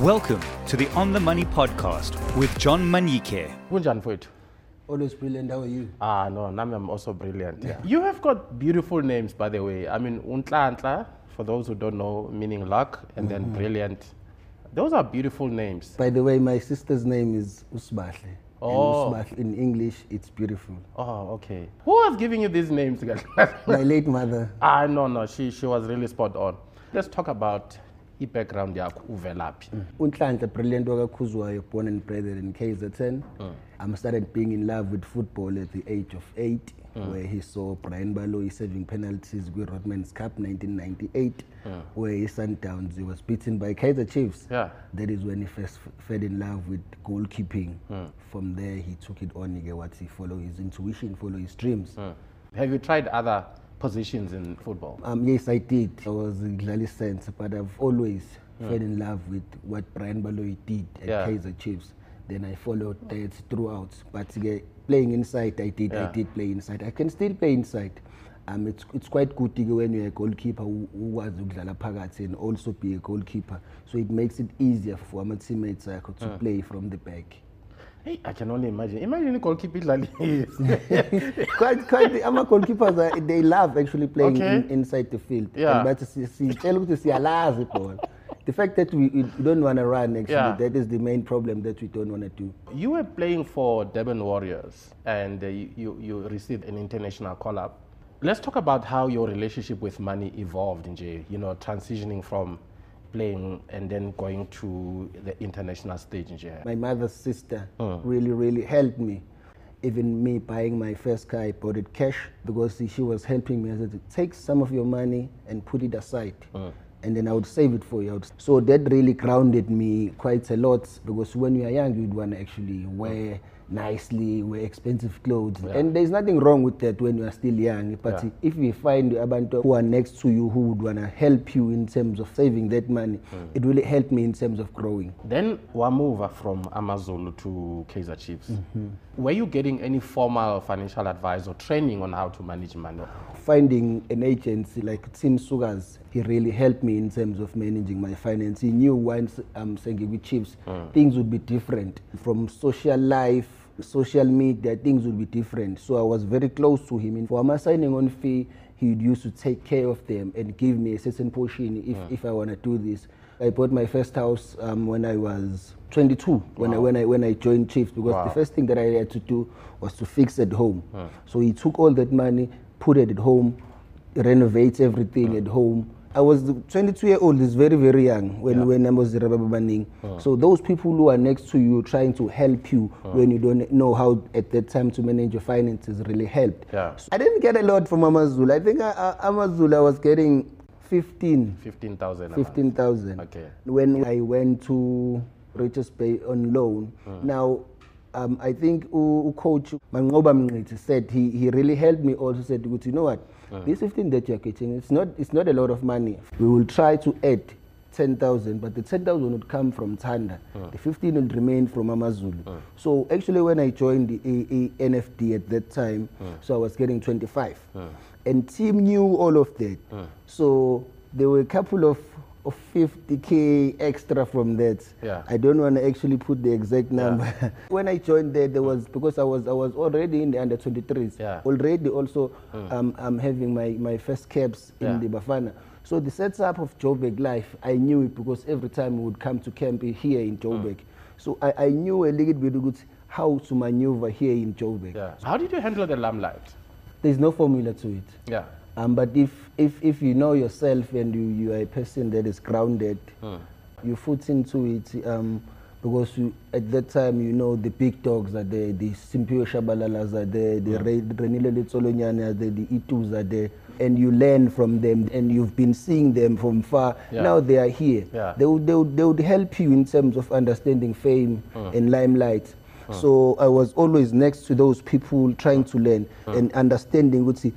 Welcome to the On the Money podcast with John Manyike. Kunjani mfowethu? Always brilliant. How are you? Ah no, nami I'm also brilliant. Yeah. You have got beautiful names by the way. I mean Unhlanhla, for those who don't know, meaning luck, and then brilliant. Those are beautiful names. By the way, my sister's name is Usbahle. Oh. And Usbahle in English, it's beautiful. Oh, okay. Who was giving you these names? guys? My late mother, ah no no, she she was really spot on. Let's talk about i-background yakho uvelaphi. Unhlanhla Brilliant Wakakuzwayo, born and bred in KZN. Hmm. I started being in love with football at the age of eight, hmm. where he saw Brian Baloyi serving penalties with Rothmans Cup 1998, hmm. where his Sundowns he was beaten by Kaizer Chiefs. Yeah. That is when he first fell in love with goalkeeping. From there, he took it on. He what he follow his intuition, follow his dreams. Have you tried other positions in football? Um, yes, I did. I was in Glali Sense, but I've always fell in love with what Brian Baloyi did at Yeah. Kaizer Chiefs. Then I followed that throughout. But uh, playing inside, I did. Yeah. I did play inside. I can still play inside. Um, it's, it's quite good when you're a goalkeeper who who was ukudlala phakathi and also be a goalkeeper. So it makes it easier for my teammates uh, to play from the back. Hey, I can only imagine. Imagine the goalkeeper idlala. quite, quite. I'm a goalkeepers. Uh, they love actually playing Okay. in, inside the field. Yeah. And But siyitshela ukuthi siyalazi ibhola. The fact that we, we don't want to run actually, Yeah. that is the main problem that we don't want to do. You were playing for Durban Warriors and uh, you, you, received an international call up. Let's talk about how your relationship with money evolved in J, you know, transitioning from playing and then going to the international stage in J. My mother's sister Mm. really, really helped me. Even me buying my first car, I bought it cash because she- she was helping me. I said, take some of your money and put it aside. Mm. And then I would save it for you. So that really grounded me quite a lot because when you are young, you'd want to actually wear nicely, wear expensive clothes. And there's nothing wrong with that when you are still young. But Yeah. if you find abantu who are next to you who would want to help you in terms of saving that money, Mm. it really helped me in terms of growing. Then Wamuva from Amazulu to Kaiser Chiefs. Mm-hmm. Were you getting any formal financial advice or training on how to manage money? finding an agency like Tim Sukazi, he really helped me in terms of managing my finance. He knew once um, I'm saying with Chiefs, hmm. things would be different from social life, social media, things would be different. So I was very close to him. And for my signing on fee, he used to take care of them and give me a certain portion if, hmm. if I want to do this. I bought my first house um, when I was 22, when, I, when, I, when I joined Chiefs, because Wow. the first thing that I had to do was to fix at home. Hmm. So he took all that money, put it at home, renovate everything hmm. at home. I was 22 year old, is very, very young when, when I was Baning. Oh. So those people who are next to you trying to help you oh. when you don't know how at that time to manage your finances really helped. Yeah. So I didn't get a lot from Amazul. I think uh, uh, I, I, Amazul, I was getting 15, 15,000 15,000. Okay. When I went to Richards Bay on loan, hmm. now um, I think u- u- coach Mangoba said he, he really helped me also said "Ukuthi, you know what this 15 that you're getting it's not it's not a lot of money. We will try to add 10,000 but the 10,000 would come from Thanda. The 15 will remain from Amazulu. So actually when I joined the NFD at that time so I was getting 25 and team knew all of that. So there were a couple of of 50k extra from that Yeah. I don't want to actually put the exact number. when I joined there, there was because I was I was already in the under 23s. Yeah. Already also, um, I'm having my my first caps Yeah. in the Bafana. So the setup of Joburg life, I knew it because every time we would come to camp here in Joburg. So I, I knew a little bit good how to maneuver here in Joburg. Yeah. How did you handle the limelight? There's no formula to it. Yeah. Um, but if, if, if you know yourself and you, you are a person that is grounded, you foot into it um, because you, at that time you know the big dogs are there, the Siphiwe Tshabalalas are there, the Re- Renile are there, the Itus are there, and you learn from them and you've been seeing them from far. Yeah. Now they are here. Yeah. They, would, they, would, they would help you in terms of understanding fame and limelight. So I was always next to those people trying to learn and understanding. Would see,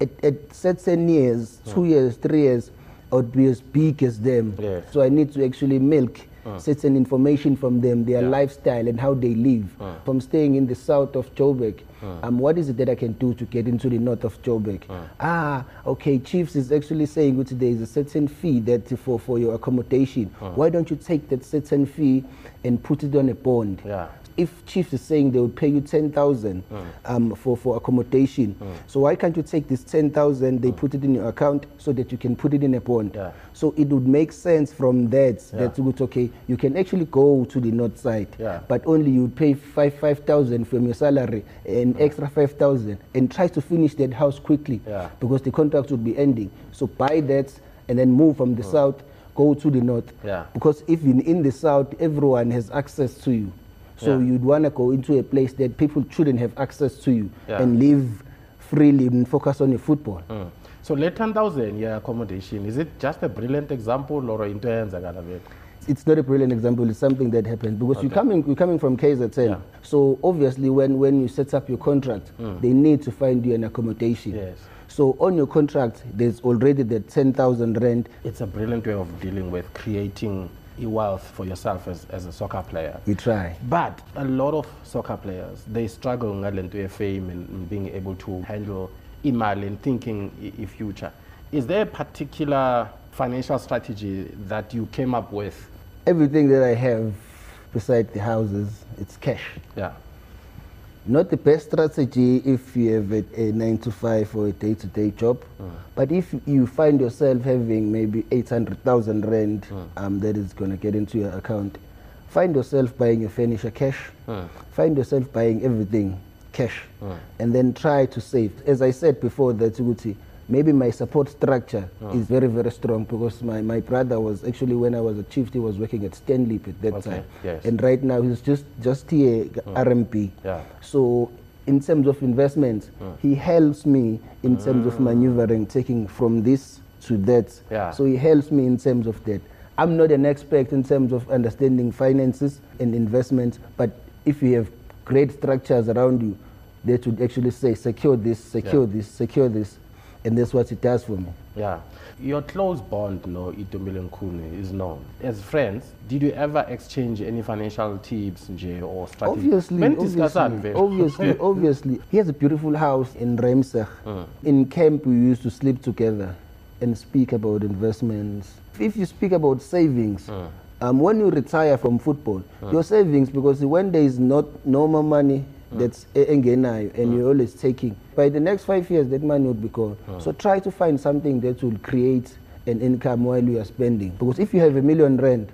at, at certain years, two hmm. years, three years, I would be as big as them. Yes. So I need to actually milk hmm. certain information from them, their Yeah. lifestyle and how they live. Hmm. From staying in the south of Joburg, um, what is it that I can do to get into the north of Joburg? Ah, okay, Chiefs is actually saying that there is a certain fee that for, for your accommodation. Why don't you take that certain fee and put it on a bond? Yeah. If Chiefs is saying they would pay you 10,000 hmm. um, for, for accommodation, hmm. so why can't you take this 10,000, they put it in your account so that you can put it in a bond? Yeah. So it would make sense from that, Yeah. that it's okay, you can actually go to the north side, Yeah. but only you would pay five 5,000 from your salary, an hmm. extra 5,000, and try to finish that house quickly Yeah. because the contract would be ending. So buy that and then move from the south, go to the north. Yeah. Because even in the south, everyone has access to you. So Yeah. you'd want to go into a place that people shouldn't have access to you Yeah. and live freely and focus on your football. Mm. So le 10,000 year accommodation, is it just a brilliant example or into vele? It's not a brilliant example. It's something that happens because you're coming, you're coming from KZN. Yeah. So obviously, when, when you set up your contract, they need to find you an accommodation. Yes. So on your contract, there's already the 10,000 rand. It's a brilliant way of dealing with creating wealth for yourself as, as a soccer player. We try. But a lot of soccer players, they struggle ngale nto fame and, and being able to handle imali and thinking i- i future. Is there a particular financial strategy that you came up with? Everything that I have beside the houses, it's cash. Yeah. Not the best strategy if you have a, a nine to five or a day to day job, hmm. but if you find yourself having maybe 800,000 rand hmm. um, that is going to get into your account, find yourself buying your furniture cash, hmm. find yourself buying everything cash, and then try to save. As I said before, that Uguti, maybe my support structure ah. is very, very strong because my, my brother was actually, when I was a chief, he was working at Stanley at that Okay, time. yes. And right now he's just, just here, ah. RMP. Yeah. So in terms of investments, ah. he helps me in terms of maneuvering, taking from this to that. Yeah. So he helps me in terms of that. I'm not an expert in terms of understanding finances and investments, but if you have great structures around you, that would actually say secure this, secure Yeah. this, secure this, and that's what it does for me. Yeah. Your close bond, no, Itumeleng Khune, is known. As friends, did you ever exchange any financial tips nje, or strategies? Obviously, obviously, obviously, obviously. He has a beautiful house in Remseg. Hmm. In camp, we used to sleep together and speak about investments. If you speak about savings, hmm. um, when you retire from football, hmm. your savings, because when there is not normal money Mm. that's e- engenayo and mm. you're always taking, by the next five years, that money would be gone. Mm. So try to find something that will create an income while you are spending. Because if you have a million rand,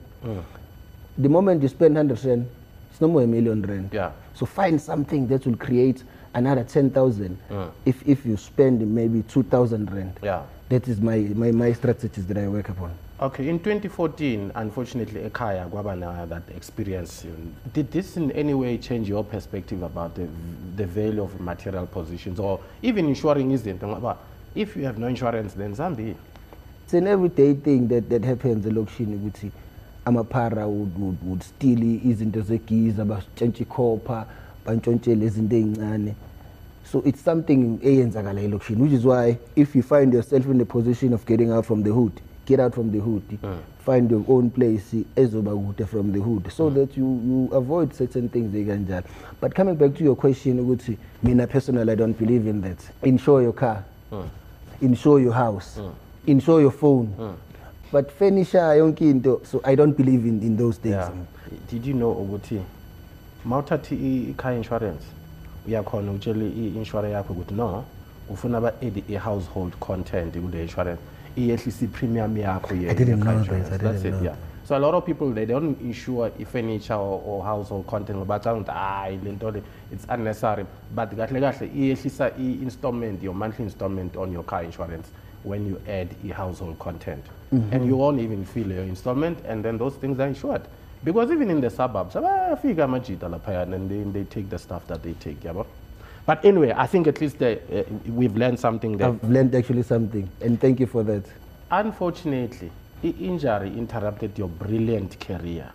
the moment you spend 100 rand, it's no more a million rand. Yeah. So find something that will create another 10,000 if, if you spend maybe 2,000 rand. Yeah. That is my, my, my strategies that I work upon. Okay, in 2014, unfortunately, Ekaya Gwabana that experience. Did this in any way change your perspective about the, the value of material positions or even insuring isn't? Ngoba If you have no insurance, then Zambi. It's an everyday thing that, that happens elokishini ukuthi amaphara would, would, would steal izinto zegiza bashontshe ikhopha bantshontshele izinto ey'ncane so it's something eyenzakala elokishini which is why if you find yourself in the position of getting out from the hood get out from the hood mm. find your own place ezoba kude from the hood so mm. that you, you avoid certain things ekanjalo. But coming back to your question ukuthi mina personally i don't believe in that. Insure your car. Mm. Insure your house. Insure your phone. But furniture yonke into so i don't believe in, in those things. Yeah. Did you know ukuthi mawuthatha i-car insurance uyakhona ukutshela i-insurance yakho ukuthi no ufuna ba-add i-household content kule insurance iyehlisa i-premium yakho ye- I didn't know that, I That's didn't it, know. yeah. So a lot of people they don't insure i-furniture or, or household content ukuthi ah, hayi le nto le it's unnecessary. But kahle kahle iyehlisa i-installment your monthly installment on your car insurance when you add i-household content. Mm-hmm. And you won't even feel your installment and then those things are insured. Because even in the suburbs abayafika amajita laphayana and they, they take the stuff that they take yabo but anyway i think at least uh, uh, we've learned something there i've learned actually something and thank you for that Unfortunately, injury interrupted your brilliant career.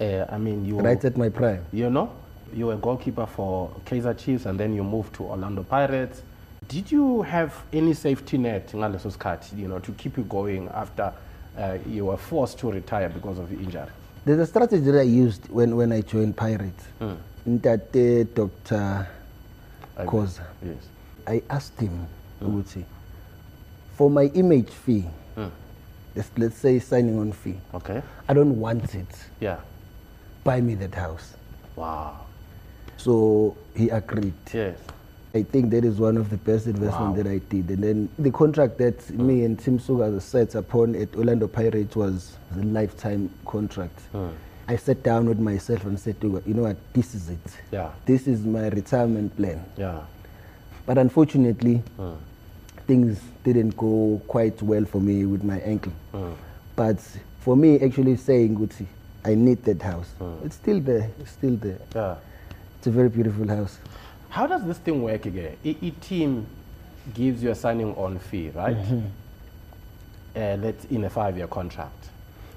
Uh, I mean, you right at my prime you know, you were goalkeeper for Kaizer Chiefs and then you moved to Orlando Pirates. Did you have any safety net you know, to keep you going after uh, you were forced to retire because of injury. There's a strategy that I used when, when I joined Pirates. That uh, Dr. Khoza. Yes. I asked him, hmm. ukuthi, for my image fee, hmm. let's, let's say signing on fee, Okay. I don't want it. Yeah. Buy me that house. Wow. So he agreed. Yes. I think that is one of the best investments Wow. that I did. And then the contract that hmm. me and Tim Sukazi set upon at Orlando Pirates was a lifetime contract. I sat down with myself and said, "Tuga, you know what, this is it. Yeah. This is my retirement plan. Yeah. But unfortunately, hmm. things didn't go quite well for me with my ankle. Hmm. But for me, actually saying, Guti, I need that house. Hmm. It's still there. It's still there. Yeah. It's a very beautiful house. How does this thing work again? A, a team gives you a signing on fee, right? Mm-hmm. Uh, let's in a five-year contract,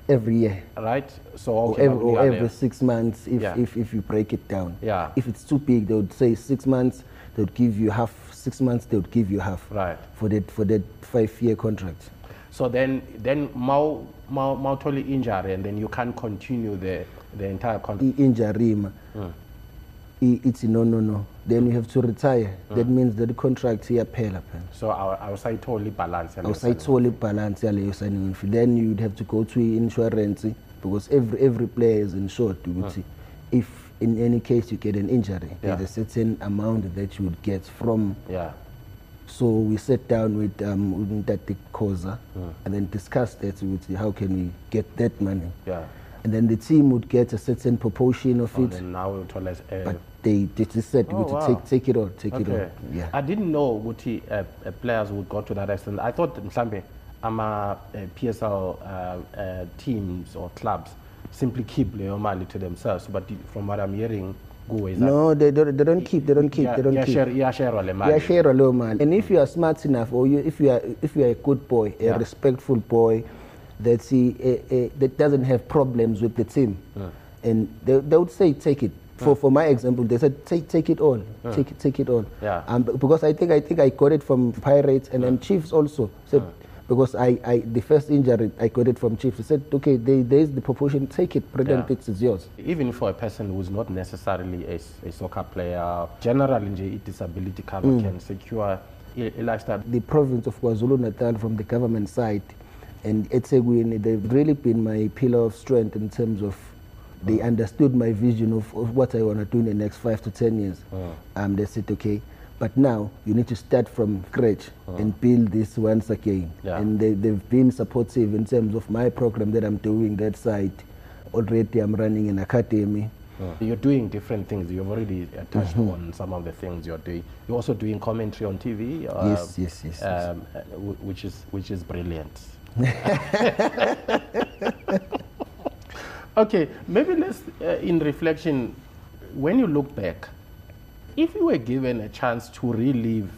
Every year. right? So Or every, or every six months if, Yeah. if, if you break it down. Yeah. If it's too big, they would say six months, they would give you half. Six months, they would give you half. Right. For that, for that five-year contract. So then, then mau mau mau totally injury, and then you can't continue the the entire contract. Injury. Mm. It's no, no, no. Then you have to retire. Mm. That means that the contract here iyaphela phela. So side totally balance. and awusayitholi ibhalansi yaleyo signing fee then you'd have to go to i-insurance because every, every player is insured ukuthi if in any case you get an injury Yeah. there's a certain amount that you would get from Yeah. so we sat down with um, with Ntate Khoza Mm. and then discussed that with how can we get that money Yeah. and then the team would get a certain proportion of And it then now we'll tell us. Uh, but they, they just said Oh, "Ukuthi wow. take, take it all take it Okay. all yeah I didn't know Guti uh, uh, players would go to that extent. I thought mhlambe ama uh, PSL uh, uh, teams or clubs simply keep leyo mali to themselves. But from what I'm hearing, go is that no they don't, they don't keep they don't keep yeah, they don't yeah, keep share, yeah, share. Yeah, share a little man. And if you are smart enough, or you, if you are if you are a good boy, a Yeah. respectful boy, that he uh, uh, that doesn't have problems with the team, and they, they would say take it. For for my example, they said take take it all, take it take it all. Yeah. Um, because I think I think I got it from Pirates and then Chiefs also said. Because I, I, the first injury, I got it from Chiefs. They said, okay, there, there's the proportion, take it, Brendan Yeah. Is yours. Even for a person who's not necessarily a soccer player, generally disability cover Mm. can secure a, a lifestyle. the province of KwaZulu Natal from the government side and eThekwini they've really been my pillar of strength in terms of they understood my vision of, of what I want to do in the next five to ten years. Um, they said, okay, but now you need to start from scratch and build this once again. Yeah. And they, they've been supportive in terms of my program that I'm doing that side. Already I'm running an academy. You're doing different things. You've already touched Mm-hmm. on some of the things you're doing. You're also doing commentary on TV. uh, Yes, yes, yes, yes. Um, w- which is which is brilliant. okay, maybe let's uh, in reflection. When you look back, if you were given a chance to relive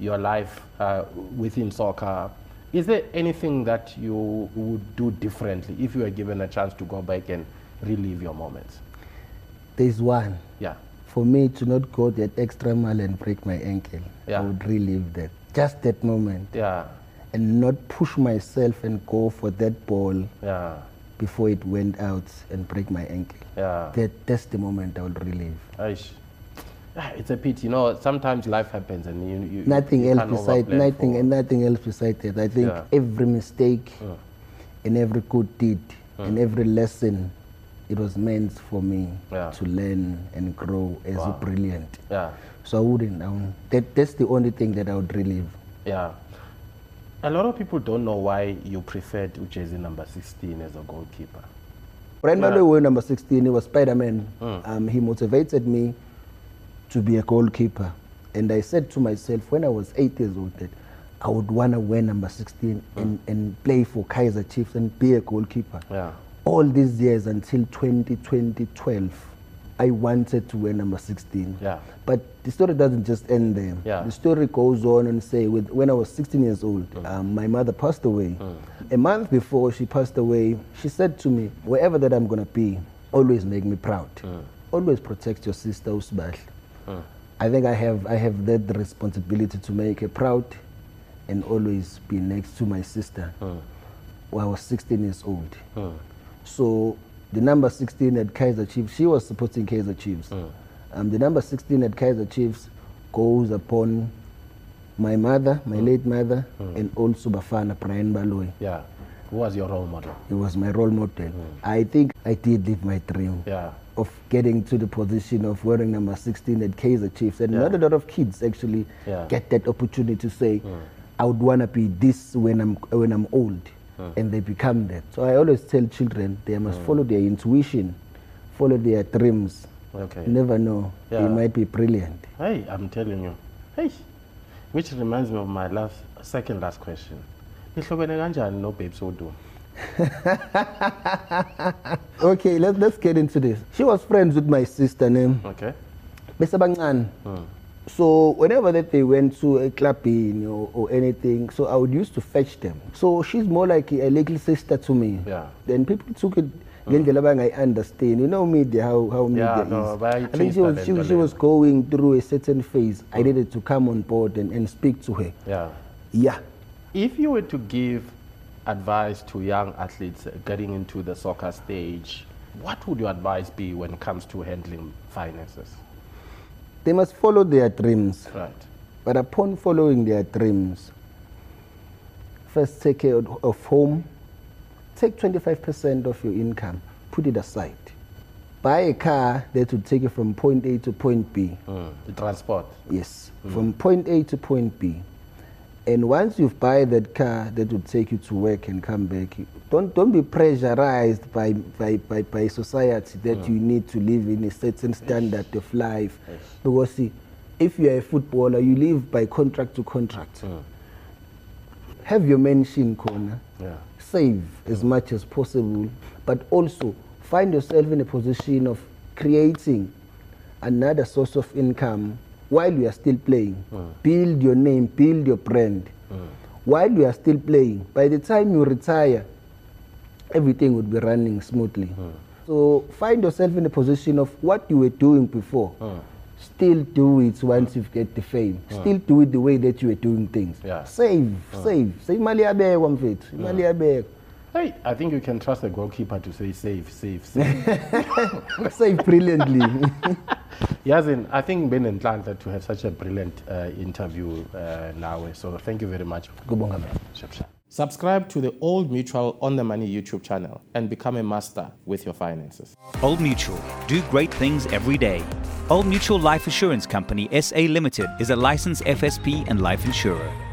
your life uh, within soccer, is there anything that you would do differently if you were given a chance to go back and relive your moments? There's one. Yeah. For me to not go that extra mile and break my ankle, Yeah. I would relive that. Just that moment. Yeah. And not push myself and go for that ball Yeah. Before it went out and break my ankle. Yeah. That, that's the moment I would relive. Aish. Ah, It's a pity, you know. Sometimes life happens, and you, you Nothing you else beside nothing for- and nothing else beside that. I think Yeah. every mistake and every good deed and every lesson it was meant for me Yeah. to learn and grow as a brilliant. Yeah, So I wouldn't um, that that's the only thing that I would relive. yeah. A lot of people don't know why you preferred Ujezi number 16 as a goalkeeper. Now, Yeah. we number 16. He was Spider Man. Mm. Um, he motivated me to be a goalkeeper. And I said to myself when I was eight years old that I would want to wear number 16 Mm. and, and play for Kaizer Chiefs and be a goalkeeper. Yeah, All these years until 2020 12, I wanted to wear number 16. Yeah. But the story doesn't just end there. Yeah. The story goes on and say, with, when I was 16 years old, mm. um, my mother passed away. Mm. A month before she passed away, she said to me, wherever that I'm going to be, always make me proud. Mm. Always protect your sister, Usbahl. I think I have, I have that responsibility to make her proud and always be next to my sister. when I was 16 years old. So the number 16 at Kaizer Chiefs, she was supporting Kaizer Chiefs. Mm. Um, the number 16 at Kaizer Chiefs goes upon my mother, my mm. late mother, mm. and also Bafana Brian Baloy. Yeah. Who was your role model? He was my role model. I think I did live my dream Yeah. of getting to the position of wearing number 16 at Kaizer Chiefs. And Yeah. not a lot of kids actually Yeah. get that opportunity to say, I would want to be this when I'm, when I'm old. And they become that. So I always tell children they must follow their intuition, follow their dreams. Okay. You never know. Yeah. They might be brilliant. Hey, I'm telling you. Hey. Which reminds me of my last, second last question. Nihlobene kanjani no babes Odu? Okay, let's, let's get into this. She was friends with my sister name. Okay. Mister besabancane hmm. So whenever that they went to a clubbing or, or anything so i would used to fetch them. So she's more like a little sister to me. Yeah. then people took it ngendlela abangayi-understand you know media how, how media no, is. bayayi- i think she was, she, she was going through a certain phase. I mm. needed to come on board and, and speak to her. Yeah. yeah. If you were to give advice to young athletes getting into the soccer stage, what would your advice be when it comes to handling finances? They must follow their dreams Right. But upon following their dreams, first take care of home, take 25% of your income, put it aside. Buy a car that will take you from point A to point B. Mm. The transport. Yes, from point A to point B. And once you've buy that car that will take you to work and come back, you- don't don't be pressurized by by, by, by society that hmm. you need to live in a certain standard of life. Because see, if you are a footballer, you live by contract to contract. Hmm. Have your mention corner. Yeah. Save as hmm. much as possible, but also find yourself in a position of creating another source of income while you are still playing. Hmm. Build your name, build your brand. Hmm. While you are still playing, by the time you retire, everything would be running smoothly. Hmm. So find yourself in a position of what you were doing before. Still do it once you get the fame. Still do it the way that you were doing things. Yeah. Save, save. Save imali yabekwa mfethu. Imali yabekwa. Hey, I think you can trust the goalkeeper to say save, save, save. Save brilliantly. Yazin, I think Ben and Tlanta to have such a brilliant uh, interview uh, now. So thank you very much. Kubonga man. Shap, shap. Subscribe to the Old Mutual On the Money YouTube channel and become a master with your finances. Old Mutual. Do great things every day. Old Mutual Life Assurance Company SA Limited is a licensed FSP and life insurer.